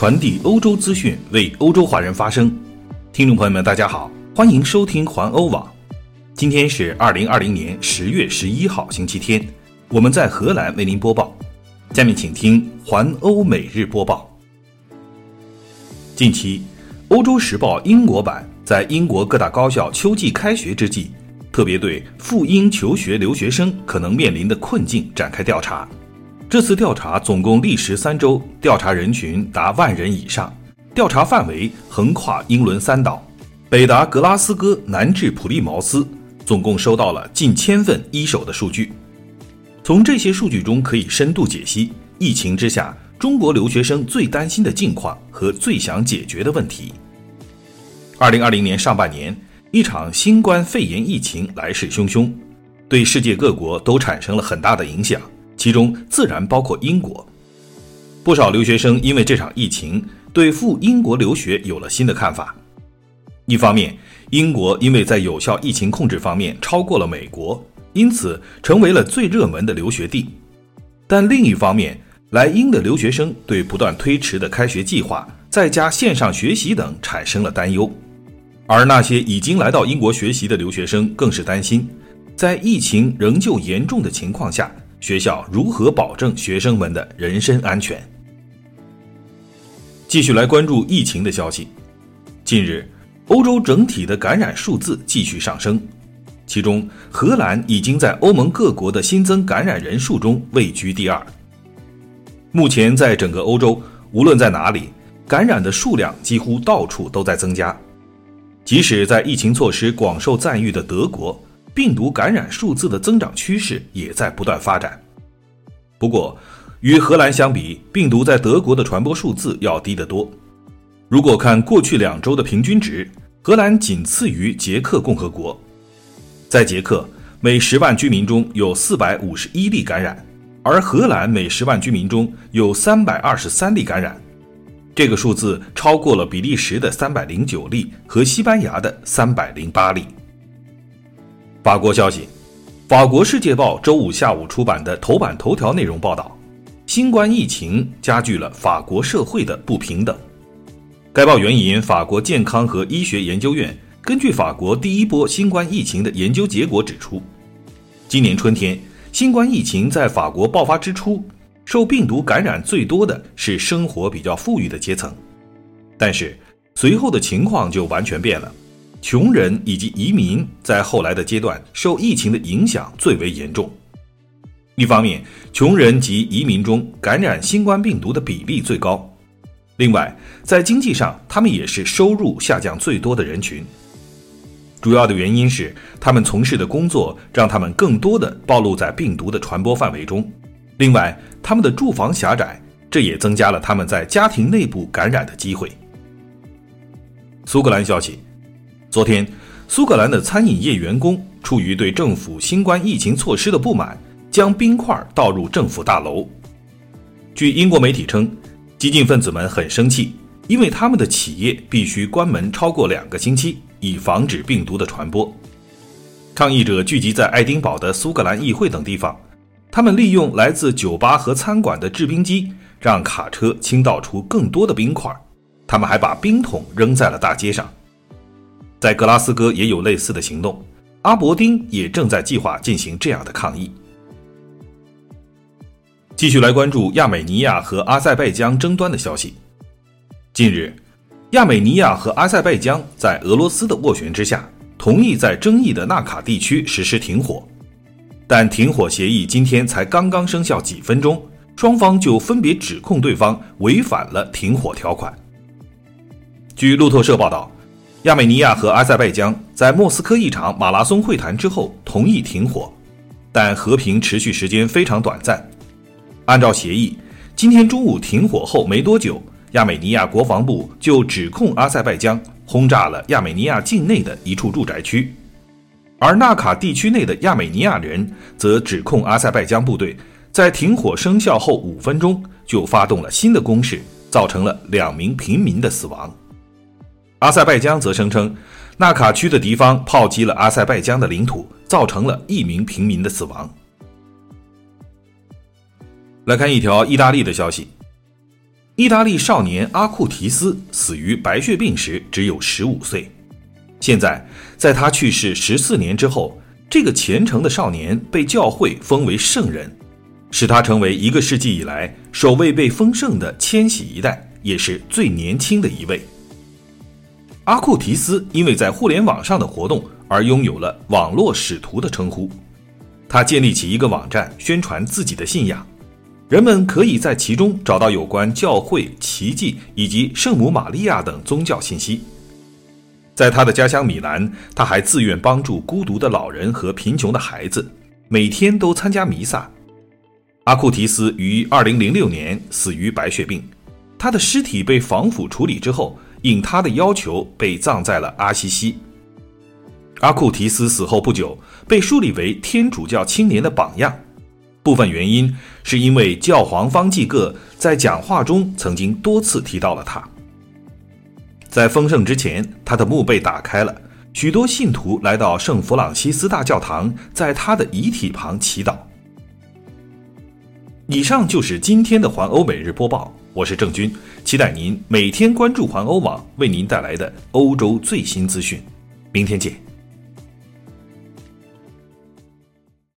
传递欧洲资讯，为欧洲华人发声。听众朋友们，大家好，欢迎收听环欧网。今天是二零二零年十月十一号，星期天。我们在荷兰为您播报。下面请听环欧每日播报。近期，《欧洲时报》英国版在英国各大高校秋季开学之际，特别对赴英求学留学生可能面临的困境展开调查。这次调查总共历时三周，调查人群达万人以上，调查范围横跨英伦三岛，北达格拉斯哥，南至普利茅斯，总共收到了近千份一手的数据。从这些数据中可以深度解析疫情之下中国留学生最担心的境况和最想解决的问题。二零二零年上半年，一场新冠肺炎疫情来势汹汹，对世界各国都产生了很大的影响。其中自然包括英国，不少留学生因为这场疫情对赴英国留学有了新的看法。一方面，英国因为在有效疫情控制方面超过了美国，因此成为了最热门的留学地；但另一方面，来英的留学生对不断推迟的开学计划、在家线上学习等产生了担忧，而那些已经来到英国学习的留学生更是担心，在疫情仍旧严重的情况下。学校如何保证学生们的人身安全？继续来关注疫情的消息。近日，欧洲整体的感染数字继续上升，其中荷兰已经在欧盟各国的新增感染人数中位居第二。目前，在整个欧洲，无论在哪里，感染的数量几乎到处都在增加。即使在疫情措施广受赞誉的德国。病毒感染数字的增长趋势也在不断发展。不过，与荷兰相比，病毒在德国的传播数字要低得多。如果看过去两周的平均值，荷兰仅次于捷克共和国。在捷克，每十万居民中有四百五十一例感染，而荷兰每十万居民中有三百二十三例感染。这个数字超过了比利时的三百零九例和西班牙的三百零八例。法国消息，法国《世界报》周五下午出版的头版头条内容报道，新冠疫情加剧了法国社会的不平等。该报援引法国健康和医学研究院根据法国第一波新冠疫情的研究结果指出，今年春天新冠疫情在法国爆发之初，受病毒感染最多的是生活比较富裕的阶层，但是随后的情况就完全变了。穷人以及移民在后来的阶段受疫情的影响最为严重。一方面，穷人及移民中感染新冠病毒的比例最高；另外，在经济上，他们也是收入下降最多的人群。主要的原因是他们从事的工作让他们更多的暴露在病毒的传播范围中。另外，他们的住房狭窄，这也增加了他们在家庭内部感染的机会。苏格兰消息。昨天，苏格兰的餐饮业员工出于对政府新冠疫情措施的不满，将冰块倒入政府大楼。据英国媒体称，激进分子们很生气，因为他们的企业必须关门超过两个星期，以防止病毒的传播。抗议者聚集在爱丁堡的苏格兰议会等地方，他们利用来自酒吧和餐馆的制冰机，让卡车倾倒出更多的冰块。他们还把冰桶扔在了大街上。在格拉斯哥也有类似的行动，阿伯丁也正在计划进行这样的抗议。继续来关注亚美尼亚和阿塞拜疆争端的消息。近日，亚美尼亚和阿塞拜疆在俄罗斯的斡旋之下，同意在争议的纳卡地区实施停火，但停火协议今天才刚刚生效几分钟，双方就分别指控对方违反了停火条款。据路透社报道。亚美尼亚和阿塞拜疆在莫斯科一场马拉松会谈之后同意停火，但和平持续时间非常短暂。按照协议，今天中午停火后没多久，亚美尼亚国防部就指控阿塞拜疆轰炸了亚美尼亚境内的一处住宅区，而纳卡地区内的亚美尼亚人则指控阿塞拜疆部队在停火生效后五分钟就发动了新的攻势，造成了两名平民的死亡。阿塞拜疆则声称，纳卡区的敌方炮击了阿塞拜疆的领土，造成了一名平民的死亡。来看一条意大利的消息：意大利少年阿库提斯死于白血病时只有十五岁。现在，在他去世十四年之后，这个虔诚的少年被教会封为圣人，使他成为一个世纪以来首位被封圣的千禧一代，也是最年轻的一位。阿库提斯因为在互联网上的活动而拥有了“网络使徒”的称呼。他建立起一个网站，宣传自己的信仰，人们可以在其中找到有关教会、奇迹以及圣母玛利亚等宗教信息。在他的家乡米兰，他还自愿帮助孤独的老人和贫穷的孩子，每天都参加弥撒。阿库提斯于2006年死于白血病，他的尸体被防腐处理之后，应他的要求被葬在了阿西西。阿库提斯死后不久，被树立为天主教青年的榜样。部分原因是因为教皇方济各在讲话中曾经多次提到了他。在封圣之前，他的墓被打开了，许多信徒来到圣弗朗西斯大教堂，在他的遗体旁祈祷。以上就是今天的环欧每日播报，我是郑军，期待您每天关注环欧网为您带来的欧洲最新资讯。明天见。